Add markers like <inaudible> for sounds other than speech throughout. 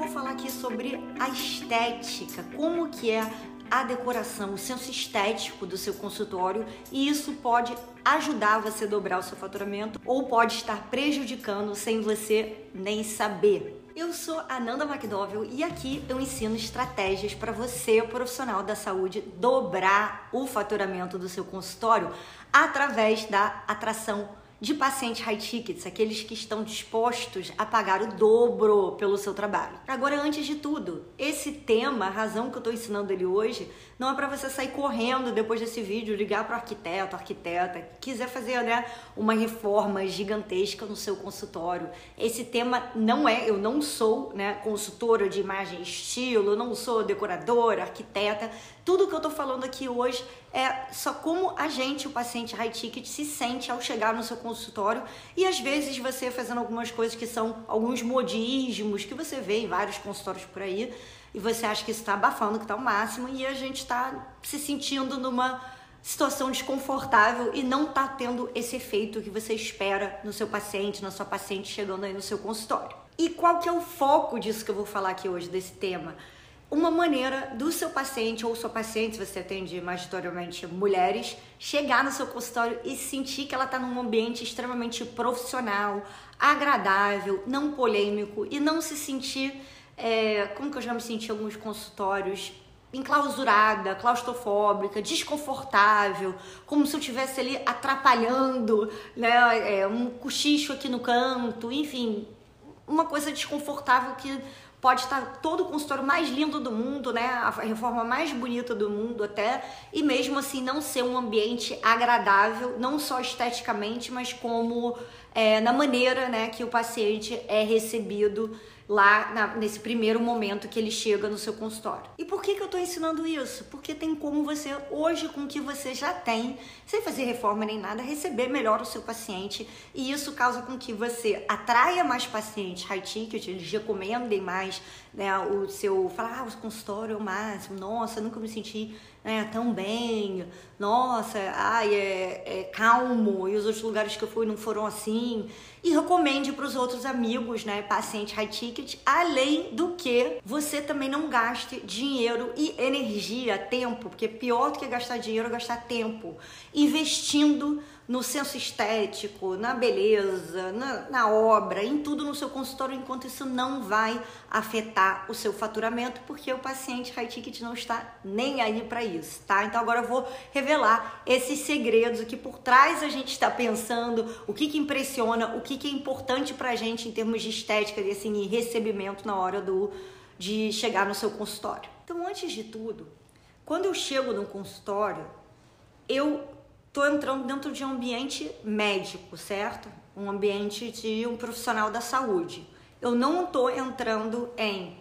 vou falar aqui sobre a estética, como que é a decoração, o senso estético do seu consultório e isso pode ajudar você a dobrar o seu faturamento ou pode estar prejudicando sem você nem saber. Eu sou a Nanda McDowell e aqui eu ensino estratégias para você, profissional da saúde, dobrar o faturamento do seu consultório através da atração de pacientes high tickets, aqueles que estão dispostos a pagar o dobro pelo seu trabalho. Agora, antes de tudo, esse tema, a razão que eu estou ensinando ele hoje, não é para você sair correndo depois desse vídeo, ligar para o arquiteto, arquiteta, quiser fazer né, uma reforma gigantesca no seu consultório. Esse tema não é, eu não sou né, consultora de imagem e estilo, eu não sou decoradora, arquiteta. Tudo que eu estou falando aqui hoje é só como a gente, o paciente high ticket, se sente ao chegar no seu consultório e às vezes você fazendo algumas coisas que são alguns modismos que você vê em vários consultórios por aí e você acha que está abafando, que está o máximo e a gente está se sentindo numa situação desconfortável e não está tendo esse efeito que você espera no seu paciente, na sua paciente chegando aí no seu consultório. E qual que é o foco disso que eu vou falar aqui hoje, desse tema? Uma maneira do seu paciente ou sua paciente, se você atende majoritariamente mulheres, chegar no seu consultório e sentir que ela está num ambiente extremamente profissional, agradável, não polêmico e não se sentir, é, como que eu já me senti em alguns consultórios, enclausurada, claustrofóbica, desconfortável, como se eu estivesse ali atrapalhando, né, é, um cochicho aqui no canto, enfim, uma coisa desconfortável que pode estar todo o consultório mais lindo do mundo, né? A reforma mais bonita do mundo até, e mesmo assim não ser um ambiente agradável, não só esteticamente, mas como é, na maneira né, que o paciente é recebido lá na, nesse primeiro momento que ele chega no seu consultório. E por que, que eu estou ensinando isso? Porque tem como você, hoje, com o que você já tem, sem fazer reforma nem nada, receber melhor o seu paciente. E isso causa com que você atraia mais pacientes high ticket, eles recomendem mais né, o seu. Falar, ah, o consultório é o máximo, nossa, nunca me senti né, tão bem, nossa, ai, é, é calmo, e os outros lugares que eu fui não foram assim. E recomende para os outros amigos, né, paciente high ticket, além do que você também não gaste dinheiro e energia, tempo, porque pior do que gastar dinheiro é gastar tempo, investindo no senso estético, na beleza, na, na, obra, em tudo no seu consultório, enquanto isso não vai afetar o seu faturamento, porque o paciente high ticket não está nem aí para isso, tá? Então agora eu vou revelar esses segredos, o que por trás a gente está pensando, o que que impressiona, o que que é importante para a gente em termos de estética e assim, recebimento na hora do de chegar no seu consultório. Então, antes de tudo, quando eu chego no consultório, eu tô entrando dentro de um ambiente médico, certo? Um ambiente de um profissional da saúde. Eu não tô entrando em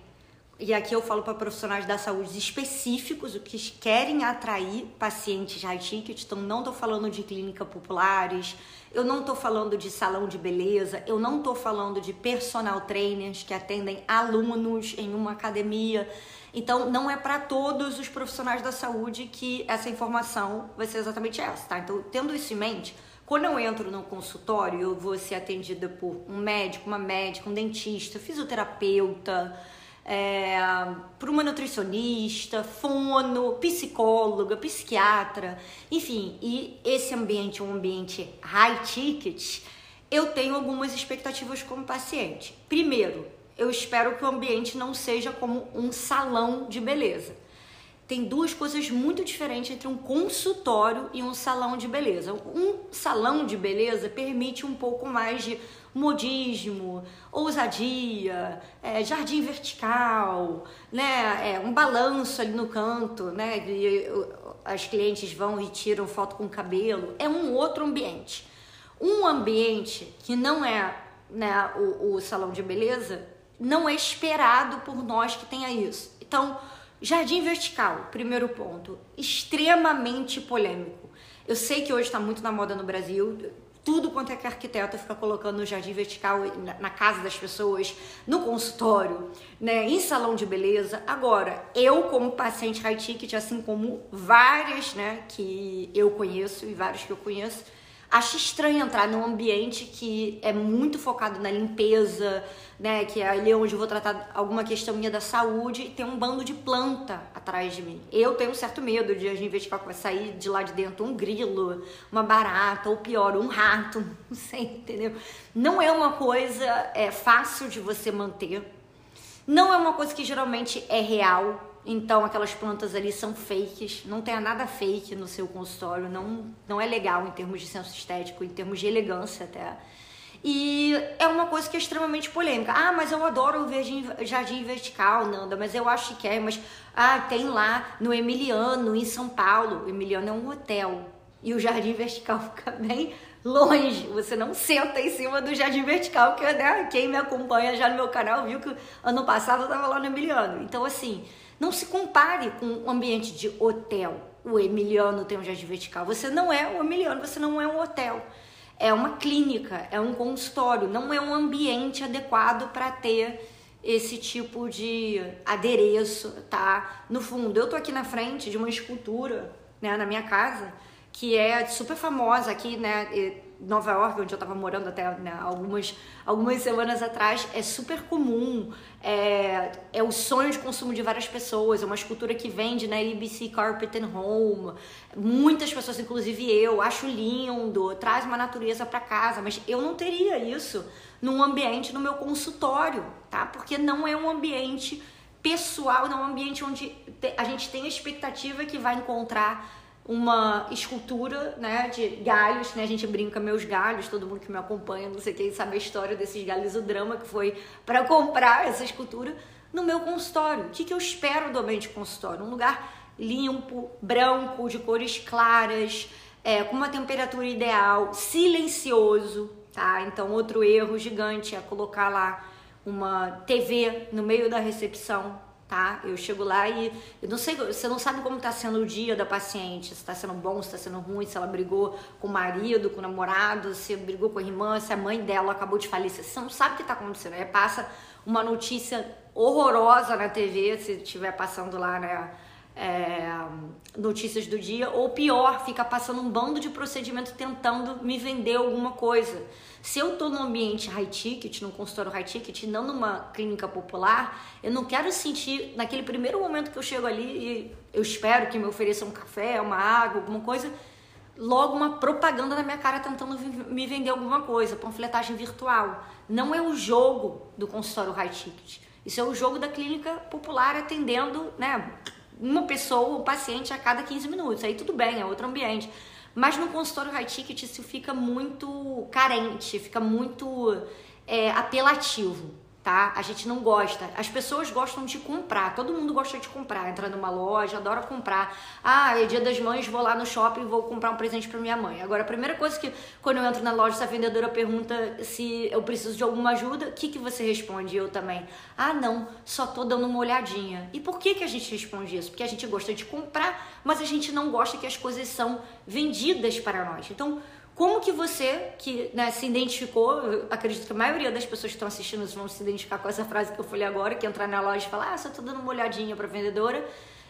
e aqui eu falo para profissionais da saúde específicos, o que querem atrair pacientes high ticket, então não estou falando de clínica populares, eu não estou falando de salão de beleza, eu não estou falando de personal trainers que atendem alunos em uma academia. Então, não é para todos os profissionais da saúde que essa informação vai ser exatamente essa, tá? Então, tendo isso em mente, quando eu entro no consultório, eu vou ser atendida por um médico, uma médica, um dentista, fisioterapeuta, é, por uma nutricionista, fono, psicóloga, psiquiatra, enfim, e esse ambiente, um ambiente high ticket, eu tenho algumas expectativas como paciente. Primeiro, eu espero que o ambiente não seja como um salão de beleza. Tem duas coisas muito diferentes entre um consultório e um salão de beleza. Um salão de beleza permite um pouco mais de modismo, ousadia, é, jardim vertical, né, é, um balanço ali no canto, né, e, as clientes vão e tiram foto com o cabelo. É um outro ambiente. Um ambiente que não é né, o, o salão de beleza não é esperado por nós que tenha isso. Então, jardim vertical, primeiro ponto, extremamente polêmico. Eu sei que hoje está muito na moda no Brasil, tudo quanto é que arquiteto fica colocando no jardim vertical, na, casa das pessoas, no consultório, né, em salão de beleza. Agora, eu como paciente high ticket, assim como várias, né, que eu conheço e vários que eu conheço, Acho estranho entrar num ambiente que é muito focado na limpeza, né? Que é ali onde eu vou tratar alguma questão minha da saúde e tem um bando de planta atrás de mim. Eu tenho um certo medo de investigar que vai sair de lá de dentro um grilo, uma barata, ou pior, um rato, <laughs> não sei, entendeu? Não é uma coisa é, fácil de você manter. Não é uma coisa que geralmente é real, então aquelas plantas ali são fakes, não tem nada fake no seu consultório, não, não é legal em termos de senso estético, em termos de elegância até. E é uma coisa que é extremamente polêmica. Ah, mas eu adoro o jardim, jardim vertical, Nanda, mas eu acho que é, mas ah, tem lá no Emiliano, em São Paulo. O Emiliano é um hotel. E o jardim vertical <laughs> fica bem longe. Você não senta em cima do jardim vertical, que né, quem me acompanha já no meu canal viu que ano passado eu tava lá no Emiliano. Então, assim, não se compare com um ambiente de hotel. O Emiliano tem um jardim vertical. Você não é o Emiliano, você não é um hotel. É uma clínica, é um consultório, não é um ambiente adequado para ter esse tipo de adereço, tá? No fundo, eu tô aqui na frente de uma escultura, né, na minha casa, que é super famosa aqui, né? Nova York, onde eu estava morando até né, algumas, algumas semanas atrás, é super comum, é, é o sonho de consumo de várias pessoas, é uma escultura que vende na ABC Carpet and Home, muitas pessoas, inclusive eu, acho lindo, traz uma natureza para casa, mas eu não teria isso num ambiente no meu consultório, tá? Porque não é um ambiente pessoal, não é um ambiente onde a gente tem a expectativa que vai encontrar uma escultura, né, de galhos, né, a gente brinca meus galhos, todo mundo que me acompanha, não sei quem sabe a história desses galhos, o drama que foi para <laughs> comprar essa escultura no meu consultório. O que, que eu espero do ambiente consultório? Um lugar limpo, branco, de cores claras, é, com uma temperatura ideal, silencioso, tá? Então, outro erro gigante é colocar lá uma TV no meio da recepção, tá? Eu chego lá e eu não sei, você não sabe como está sendo o dia da paciente, se está sendo bom, se está sendo ruim, se ela brigou com o marido, com o namorado, se brigou com a irmã, se a mãe dela acabou de falecer. Você não sabe o que está acontecendo. Aí passa uma notícia horrorosa na TV, se estiver passando lá, né? É, notícias do dia, ou pior, fica passando um bando de procedimento tentando me vender alguma coisa. Se eu estou num ambiente high ticket, num consultório high ticket, não numa clínica popular, eu não quero sentir, naquele primeiro momento que eu chego ali e eu espero que me ofereçam um café, uma água, alguma coisa, logo uma propaganda na minha cara tentando me vender alguma coisa, panfletagem virtual. Não é o jogo do consultório high ticket. Isso é o jogo da clínica popular atendendo, né, uma pessoa, um paciente a cada 15 minutos. Aí tudo bem, é outro ambiente. Mas no consultório high ticket isso fica muito carente, fica muito é, apelativo tá? A gente não gosta. As pessoas gostam de comprar, todo mundo gosta de comprar. Entra numa loja, adora comprar. Ah, é dia das mães, vou lá no shopping e vou comprar um presente para minha mãe. Agora, a primeira coisa que quando eu entro na loja, essa vendedora pergunta se eu preciso de alguma ajuda, o que, que você responde? Eu também. Ah, não, só tô dando uma olhadinha. E por que, que a gente responde isso? Porque a gente gosta de comprar, mas a gente não gosta que as coisas são vendidas para nós. Então, como que você, que né, se identificou, acredito que a maioria das pessoas que estão assistindo vão se identificar com essa frase que eu falei agora, que entrar na loja e falar, ah, só tô dando uma olhadinha para vendedora.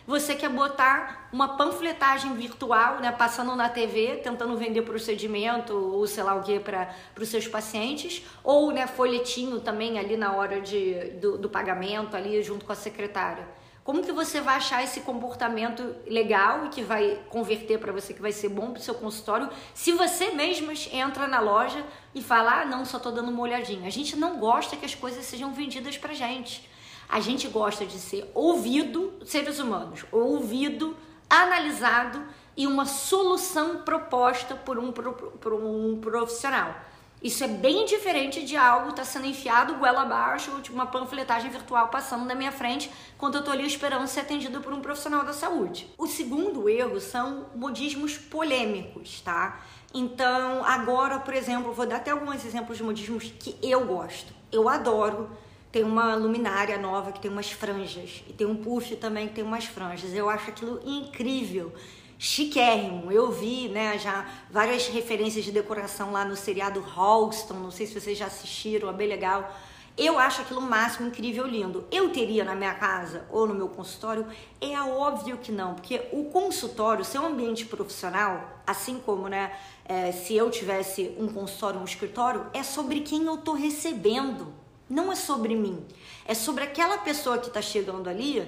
Você quer botar uma panfletagem virtual, né, passando na TV, tentando vender procedimento ou sei lá o que para os seus pacientes, ou né, folhetinho também ali na hora de, do, do pagamento, ali junto com a secretária. Como que você vai achar esse comportamento legal e que vai converter para você, que vai ser bom para o seu consultório, se você mesmo entra na loja e fala, ah, não, só estou dando uma olhadinha. A gente não gosta que as coisas sejam vendidas para gente. A gente gosta de ser ouvido, seres humanos, ouvido, analisado e uma solução proposta por um, por um profissional. Isso é bem diferente de algo tá sendo enfiado goela abaixo, tipo uma panfletagem virtual passando na minha frente, quando eu estou ali esperando ser atendido por um profissional da saúde. O segundo erro são modismos polêmicos, tá? Então, agora, por exemplo, vou dar até alguns exemplos de modismos que eu gosto. Eu adoro. Tem uma luminária nova que tem umas franjas. E tem um puff também que tem umas franjas. Eu acho aquilo incrível chiquérrimo. Eu vi, né, já várias referências de decoração lá no seriado Halston, não sei se vocês já assistiram, é bem legal. Eu acho aquilo máximo, incrível, lindo. Eu teria na minha casa ou no meu consultório? É óbvio que não, porque o consultório, seu ambiente profissional, assim como, né, é, se eu tivesse um consultório, um escritório, é sobre quem eu tô recebendo. Não é sobre mim. É sobre aquela pessoa que está chegando ali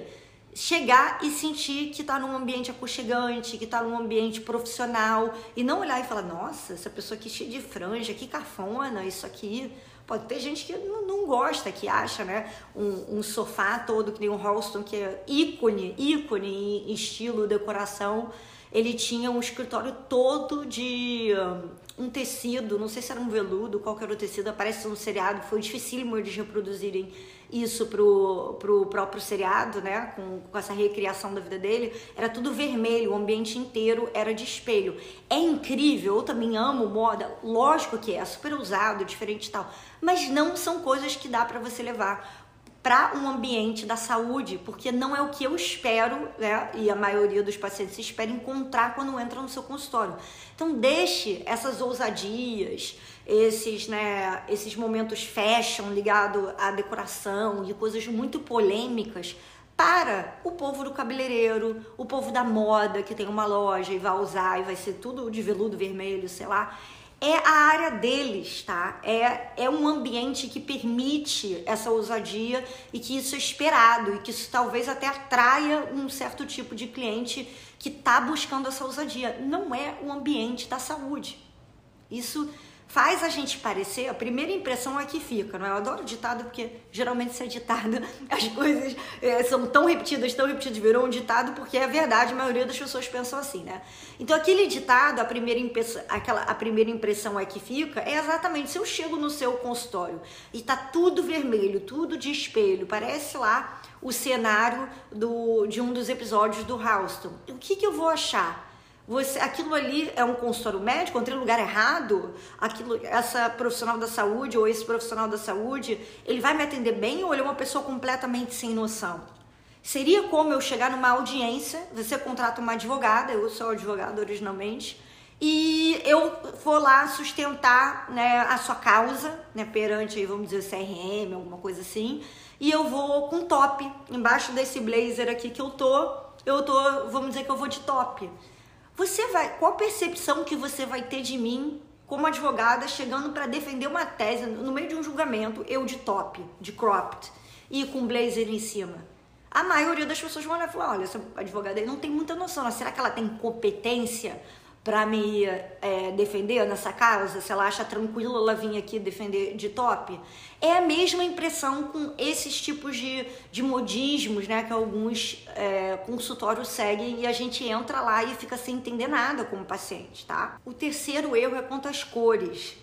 chegar e sentir que está num ambiente aconchegante, que está num ambiente profissional e não olhar e falar, nossa, essa pessoa aqui cheia de franja, que cafona, isso aqui. Pode ter gente que não, não gosta, que acha, né, um, um, sofá todo que nem um Halston, que é ícone, ícone em estilo, decoração. Ele tinha um escritório todo de um, um tecido, não sei se era um veludo, qual era o tecido, aparece no seriado, foi dificílimo eles reproduzirem isso pro, pro próprio seriado, né? Com, com essa recriação da vida dele, era tudo vermelho, o ambiente inteiro era de espelho. É incrível, eu também amo moda, lógico que é, super usado, diferente e tal, mas não são coisas que dá para você levar para um ambiente da saúde, porque não é o que eu espero, né? E a maioria dos pacientes espera encontrar quando entra no seu consultório. Então deixe essas ousadias, esses, né, esses momentos fashion ligado à decoração e coisas muito polêmicas para o povo do cabeleireiro, o povo da moda que tem uma loja e vai usar e vai ser tudo de veludo vermelho, sei lá é a área deles, tá? É, é um ambiente que permite essa ousadia e que isso é esperado e que isso talvez até atraia um certo tipo de cliente que está buscando essa ousadia. Não é o ambiente da saúde. Isso faz a gente parecer, a primeira impressão é que fica, não é? Eu adoro ditado porque geralmente se é ditado, <laughs> as coisas é, são tão repetidas, tão repetidas, virou um ditado porque é verdade, a maioria das pessoas pensam assim, né? Então aquele ditado, a primeira impressão, aquela, a primeira impressão é que fica, é exatamente se eu chego no seu consultório e tá tudo vermelho, tudo de espelho, parece lá o cenário do, de um dos episódios do Houston. O que, que eu vou achar? Você, aquilo ali é um consultório médico, entrei no lugar errado, aquilo, essa profissional da saúde ou esse profissional da saúde, ele vai me atender bem ou ele é uma pessoa completamente sem noção? Seria como eu chegar numa audiência, você contrata uma advogada, eu sou advogada originalmente, e eu vou lá sustentar né, a sua causa, né, perante, vamos dizer, CRM, alguma coisa assim, e eu vou com top, embaixo desse blazer aqui que eu tô, eu tô, vamos dizer que eu vou de top. Você vai, qual percepção que você vai ter de mim como advogada chegando para defender uma tese no meio de um julgamento, eu de top, de cropped e com blazer em cima? A maioria das pessoas vão olhar e falar: olha, essa advogada aí não tem muita noção, será que ela tem competência para me é, defender nessa causa, se ela acha tranquilo ela vir aqui defender de top. É a mesma impressão com esses tipos de, de modismos, né, que alguns é, consultórios seguem e a gente entra lá e fica sem entender nada como paciente, tá? O terceiro erro é quanto às cores.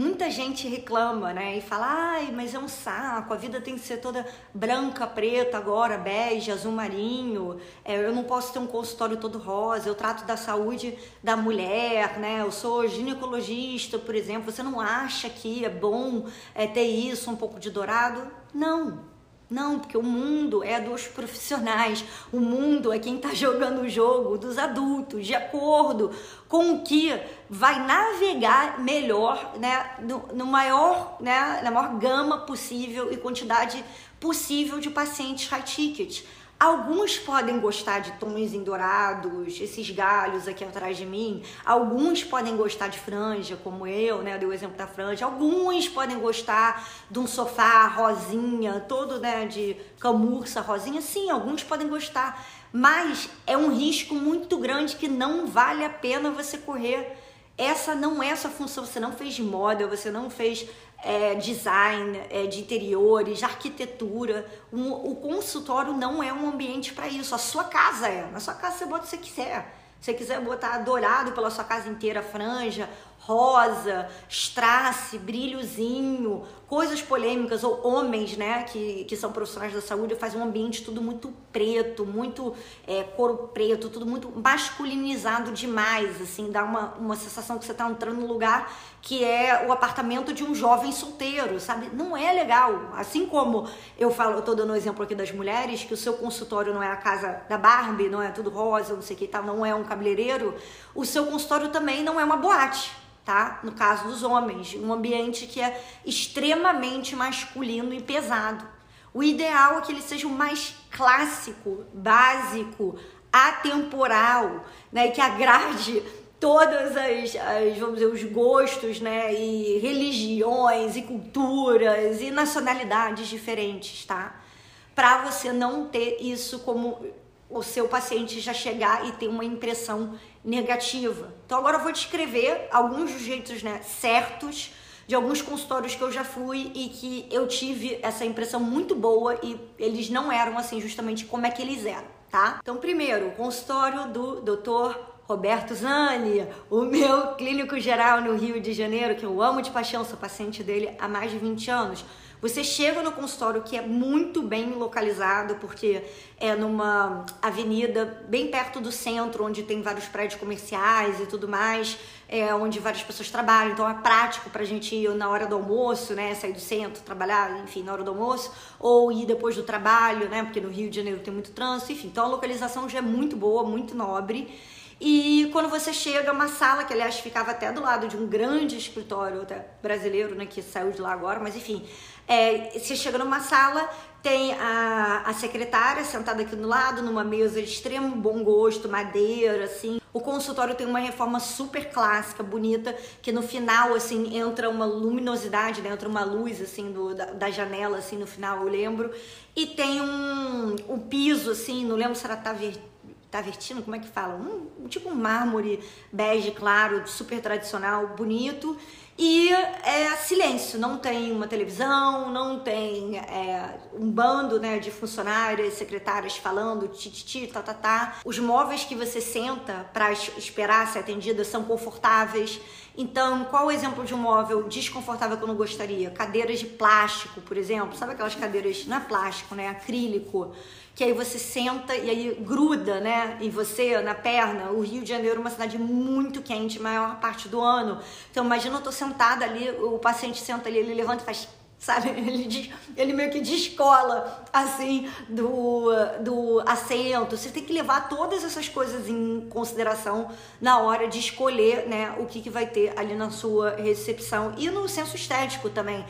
Muita gente reclama, né? E fala, ai, mas é um saco, a vida tem que ser toda branca, preta agora, bege, azul marinho, é, eu não posso ter um consultório todo rosa, eu trato da saúde da mulher, né? Eu sou ginecologista, por exemplo, você não acha que é bom é, ter isso, um pouco de dourado? Não, não, porque o mundo é dos profissionais, o mundo é quem está jogando o jogo dos adultos, de acordo com o que vai navegar melhor, né, no, no maior, né, na maior gama possível e quantidade possível de pacientes high ticket. Alguns podem gostar de tons em dourados, esses galhos aqui atrás de mim. Alguns podem gostar de franja, como eu, né? Eu dei o exemplo da franja. Alguns podem gostar de um sofá rosinha, todo né, de camurça rosinha. Sim, alguns podem gostar. Mas é um risco muito grande que não vale a pena você correr. Essa não é a sua função. Você não fez moda, você não fez é, design é, de interiores, arquitetura. Um, o consultório não é um ambiente para isso. A sua casa é. Na sua casa você bota o que você quiser. Se você quiser botar dourado pela sua casa inteira, franja, rosa, strass, brilhozinho, coisas polêmicas, ou homens, né, que, que são profissionais da saúde, faz um ambiente tudo muito preto, muito é, couro preto, tudo muito masculinizado demais, assim, dá uma, uma sensação que você está entrando num lugar que é o apartamento de um jovem solteiro, sabe? Não é legal. Assim como eu falo, eu tô dando um exemplo aqui das mulheres, que o seu consultório não é a casa da Barbie, não é tudo rosa, não sei o que tal, não é um cabeleireiro, o seu consultório também não é uma boate tá? No caso dos homens, um ambiente que é extremamente masculino e pesado. O ideal é que ele seja o mais clássico, básico, atemporal, né? Que agrade todas as, as, vamos dizer, os gostos, né? E religiões, e culturas, e nacionalidades diferentes, tá? Para você não ter isso como o seu paciente já chegar e ter uma impressão negativa. Então agora eu vou descrever alguns jeitos né, certos de alguns consultórios que eu já fui e que eu tive essa impressão muito boa e eles não eram assim justamente como é que eles eram, tá? Então primeiro, o consultório do Dr. Roberto Zani, o meu clínico geral no Rio de Janeiro, que eu amo de paixão, sou paciente dele há mais de 20 anos. Você chega no consultório que é muito bem localizado, porque é numa avenida bem perto do centro, onde tem vários prédios comerciais e tudo mais, é, onde várias pessoas trabalham. Então é prático para a gente ir na hora do almoço, né? Sair do centro, trabalhar, enfim, na hora do almoço, ou ir depois do trabalho, né? Porque no Rio de Janeiro tem muito trânsito, enfim. Então a localização já é muito boa, muito nobre. E quando você chega, uma sala que aliás ficava até do lado de um grande escritório brasileiro, né, que saiu de lá agora, mas enfim, é, você chega numa sala, tem a, a secretária sentada aqui do lado, numa mesa de extremo bom gosto, madeira, assim. O consultório tem uma reforma super clássica, bonita, que no final, assim, entra uma luminosidade, né? entra uma luz, assim, do, da, da janela, assim, no final, eu lembro. E tem um, um piso, assim, não lembro se era tá tavertino, como é que fala? Um, tipo um mármore bege claro, super tradicional, bonito. E é silêncio, não tem uma televisão, não tem é, um bando né, de funcionárias, secretárias falando tititi, tá, tá, tá. Os móveis que você senta para esperar ser atendida são confortáveis. Então, qual o exemplo de um móvel desconfortável que eu não gostaria? Cadeiras de plástico, por exemplo. Sabe aquelas cadeiras, não é plástico, né? Acrílico que aí você senta e aí gruda, né, em você, na perna. O Rio de Janeiro é uma cidade muito quente, maior parte do ano. Então, imagina eu tô sentada ali, o paciente senta ali, ele levanta e faz sabe? <laughs> Ele, ele meio que descola, assim, do, do assento. Você tem que levar todas essas coisas em consideração na hora de escolher, né, o que, que vai ter ali na sua recepção. E no senso estético também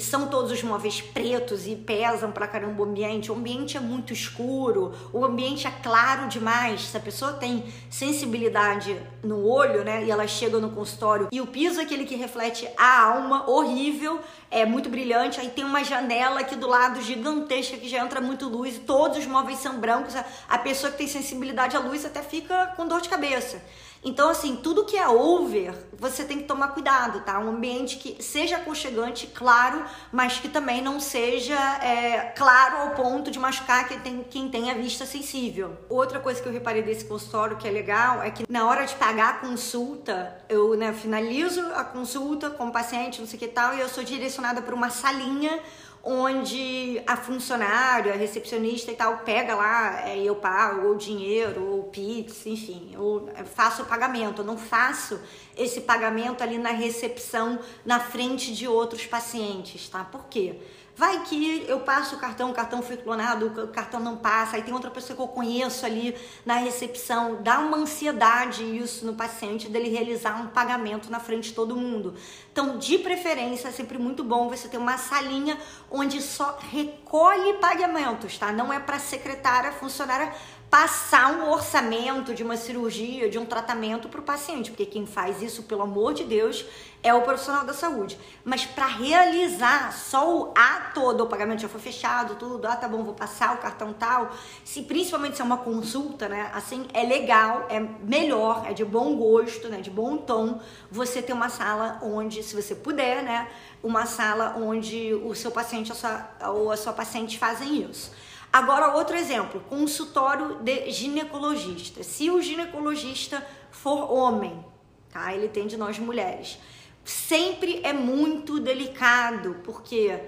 são todos os móveis pretos e pesam pra caramba o ambiente. O ambiente é muito escuro, o ambiente é claro demais. Se a pessoa tem sensibilidade no olho, né, e ela chega no consultório e o piso é aquele que reflete a alma, horrível, é muito brilhante. Aí tem uma janela aqui do lado gigantesca que já entra muito luz e todos os móveis são brancos. A pessoa que tem sensibilidade à luz até fica com dor de cabeça. Então, assim, tudo que é over, você tem que tomar cuidado, tá? Um ambiente que seja aconchegante, claro, mas que também não seja é, claro ao ponto de machucar quem tem, quem tem a vista sensível. Outra coisa que eu reparei desse consultório que é legal é que na hora de pagar a consulta, eu né, finalizo a consulta com o paciente, não sei o que tal, e eu sou direcionada para uma salinha onde a funcionária, a recepcionista e tal, pega lá, é, eu pago, ou dinheiro, ou Pix, enfim, eu faço o pagamento. Eu não faço esse pagamento ali na recepção, na frente de outros pacientes, tá? Por quê? Vai que eu passo o cartão, o cartão foi clonado, o cartão não passa, aí tem outra pessoa que eu conheço ali na recepção. Dá uma ansiedade isso no paciente dele realizar um pagamento na frente de todo mundo. Então, de preferência, é sempre muito bom você ter uma salinha onde só recolhe pagamentos, tá? Não é para secretária, funcionária passar um orçamento de uma cirurgia, de um tratamento para o paciente, porque quem faz isso, pelo amor de Deus, é o profissional da saúde. Mas para realizar só o ato do pagamento já foi fechado, tudo, ah, tá bom, vou passar o cartão tal. Se principalmente se é uma consulta, né? Assim, é legal, é melhor, é de bom gosto, né? De bom tom, você ter uma sala onde, se você puder, né? Uma sala onde o seu paciente a sua, ou a sua paciente fazem isso. Agora, outro exemplo: consultório de ginecologista. Se o ginecologista for homem, tá? Ele tem de nós mulheres. Sempre é muito delicado, porque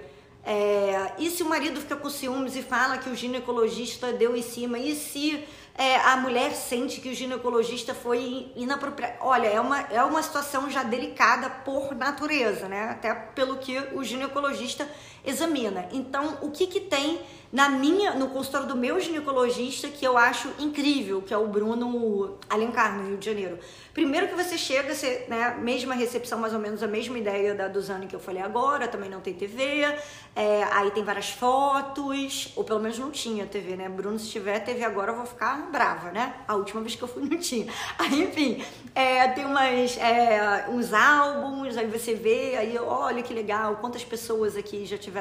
é, e se o marido fica com ciúmes e fala que o ginecologista deu em cima? E se é, a mulher sente que o ginecologista foi inapropriado. Olha, é uma, é uma situação já delicada por natureza, né? Até pelo que o ginecologista examina. Então, o que que tem na minha, no consultório do meu ginecologista que eu acho incrível, que é o Bruno Alencar, no Rio de Janeiro. Primeiro que você chega, você, né, mesma recepção, mais ou menos a mesma ideia da Duzane que eu falei agora, também não tem TV, é, aí tem várias fotos, ou pelo menos não tinha TV, né? Bruno, se tiver TV agora, eu vou ficar brava, né? A última vez que eu fui não tinha. <laughs> Aí, enfim, é, tem umas, é, uns álbuns, aí você vê, aí olha que legal, quantas pessoas aqui já tiveram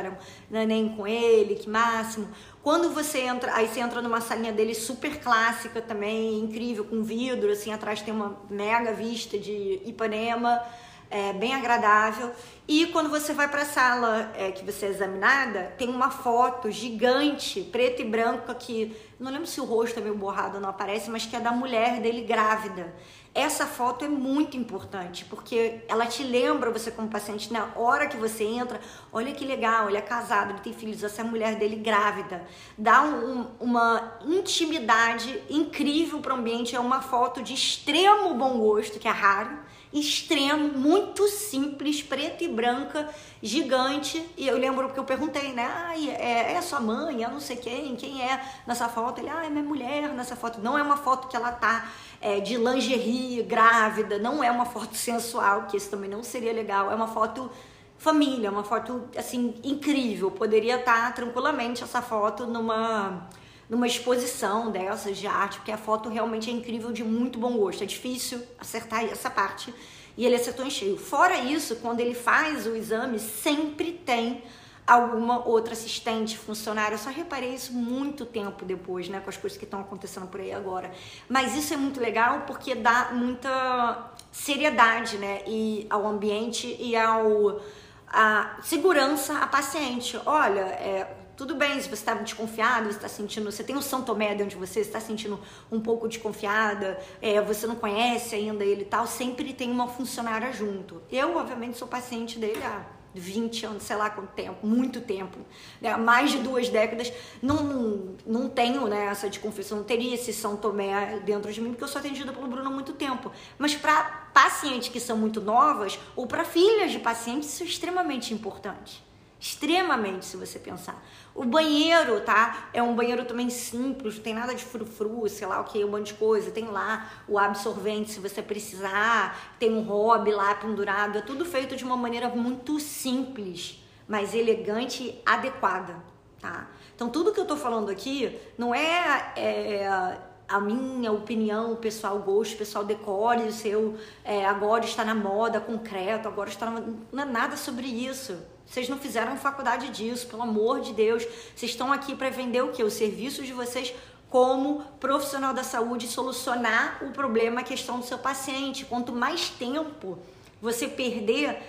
neném com ele, que máximo. Quando você entra, aí você entra numa salinha dele super clássica também, incrível, com vidro, assim, atrás tem uma mega vista de Ipanema, é, bem agradável. E quando você vai para a sala é, que você é examinada, tem uma foto gigante, preta e branca, que não lembro se o rosto é meio borrado ou não aparece, mas que é da mulher dele grávida. Essa foto é muito importante, porque ela te lembra você como paciente na hora que você entra, olha que legal, ele é casado, ele tem filhos, essa mulher dele grávida. Dá um, uma intimidade incrível para o ambiente, é uma foto de extremo bom gosto, que é raro, extremo, muito simples, preta e branca, gigante. E eu lembro que eu perguntei, né? Ah, é, é sua mãe, é não sei quem, quem é nessa foto? Ele, ah, é minha mulher nessa foto. Não é uma foto que ela tá é, de lingerie, grávida, não é uma foto <laughs> sensual, que isso também não seria legal, é uma foto família, uma foto assim incrível. Poderia estar tranquilamente essa foto numa numa exposição dessas de arte, porque a foto realmente é incrível de muito bom gosto. É difícil acertar essa parte e ele acertou em cheio. Fora isso, quando ele faz o exame, sempre tem alguma outra assistente, funcionário. Eu só reparei isso muito tempo depois, né, com as coisas que estão acontecendo por aí agora. Mas isso é muito legal porque dá muita seriedade, né, e ao ambiente e ao a segurança a paciente. Olha, é, tudo bem, se você está desconfiado, você está sentindo, você tem o São Tomé dentro de você, está sentindo um pouco desconfiada, é, você não conhece ainda ele e tal, sempre tem uma funcionária junto. Eu, obviamente, sou paciente dele há 20 anos, sei lá quanto tempo, muito tempo, né? mais de duas décadas, não, não, não tenho né, essa desconfiança, não teria esse São Tomé dentro de mim, porque eu sou atendida pelo Bruno há muito tempo. Mas para pacientes que são muito novas, ou para filhas de pacientes, isso é extremamente importante. Extremamente, se você pensar. O banheiro, tá? É um banheiro também simples, não tem nada de frufru, sei lá o que, um monte de coisa. Tem lá o absorvente se você precisar, tem um hobby lá pendurado. É tudo feito de uma maneira muito simples, mas elegante e adequada, tá? Então, tudo que eu tô falando aqui não é, é a minha opinião, o pessoal gosto, o pessoal decore, o seu é, agora está na moda concreto, agora está na... não é nada sobre isso. Vocês não fizeram faculdade disso, pelo amor de Deus. Vocês estão aqui para vender o que? Os serviços de vocês como profissional da saúde, solucionar o problema, a questão do seu paciente. Quanto mais tempo você perder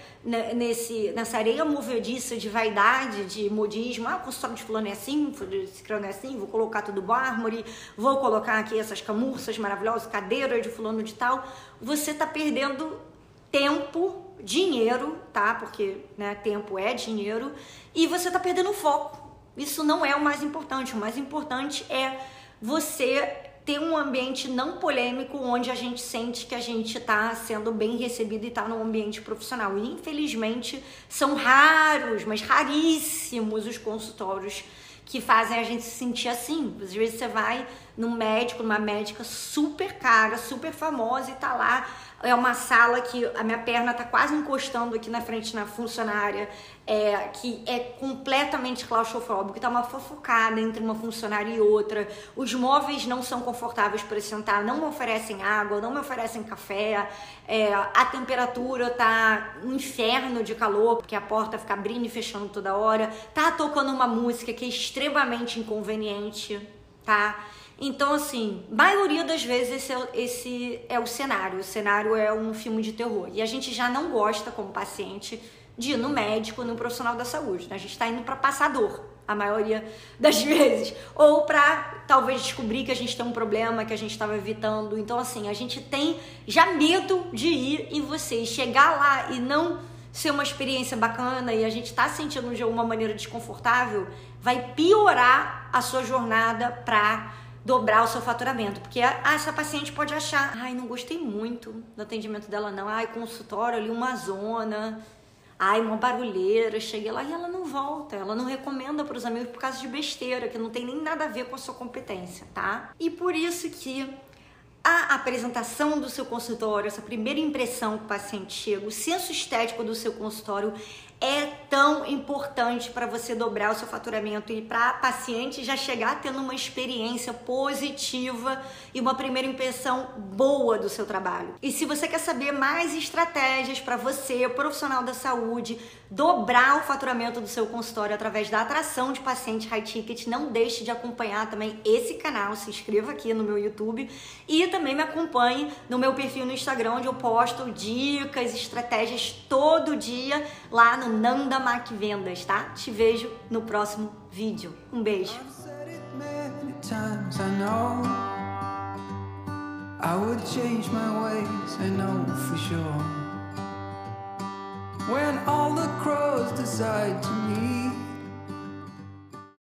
nesse, nessa areia movediça de vaidade, de modismo, ah, o consultório de fulano é assim, esse crânio é assim, vou colocar tudo mármore, vou colocar aqui essas camurças maravilhosas, cadeira de fulano de tal, você está perdendo tempo, dinheiro, tá? Porque né, tempo é dinheiro, e você está perdendo foco. Isso não é o mais importante. O mais importante é você ter um ambiente não polêmico onde a gente sente que a gente está sendo bem recebido e está no ambiente profissional. E infelizmente são raros, mas raríssimos os consultórios que fazem a gente se sentir assim. Às vezes você vai num médico, numa médica super cara, super famosa e tá lá é uma sala que a minha perna tá quase encostando aqui na frente na funcionária, é, que é completamente claustrofóbico, tá uma fofocada entre uma funcionária e outra. Os móveis não são confortáveis para sentar, não me oferecem água, não me oferecem café. É, a temperatura tá um inferno de calor, porque a porta fica abrindo e fechando toda hora. Tá tocando uma música que é extremamente inconveniente, tá? Então, assim, maioria das vezes esse é, esse é o cenário. O cenário é um filme de terror. E a gente já não gosta, como paciente, de ir no médico, no profissional da saúde. Né? A gente está indo para passador, a maioria <laughs> das vezes. Ou para talvez descobrir que a gente tem um problema que a gente estava evitando. Então, assim, a gente tem já medo de ir em você. E chegar lá e não ser uma experiência bacana e a gente está sentindo de alguma maneira desconfortável, vai piorar a sua jornada para dobrar o seu faturamento, porque ah, essa paciente pode achar, ai, não gostei muito do atendimento dela não, ai, consultório ali uma zona, ai, uma barulheira, cheguei lá e ela não volta, ela não recomenda para os amigos por causa de besteira, que não tem nem nada a ver com a sua competência, tá? E por isso que a apresentação do seu consultório, essa primeira impressão que o paciente chega, o senso estético do seu consultório é tão importante para você dobrar o seu faturamento e para a paciente já chegar tendo uma experiência positiva e uma primeira impressão boa do seu trabalho. E se você quer saber mais estratégias para você, profissional da saúde, dobrar o faturamento do seu consultório através da atração de paciente high ticket, não deixe de acompanhar também esse canal, se inscreva aqui no meu YouTube e também me acompanhe no meu perfil no Instagram, onde eu posto dicas, estratégias todo dia lá no Nanda Mac Vendas, tá? Te vejo no próximo vídeo. Um beijo. I would change my ways, I know for sure. When all the crows decide to meet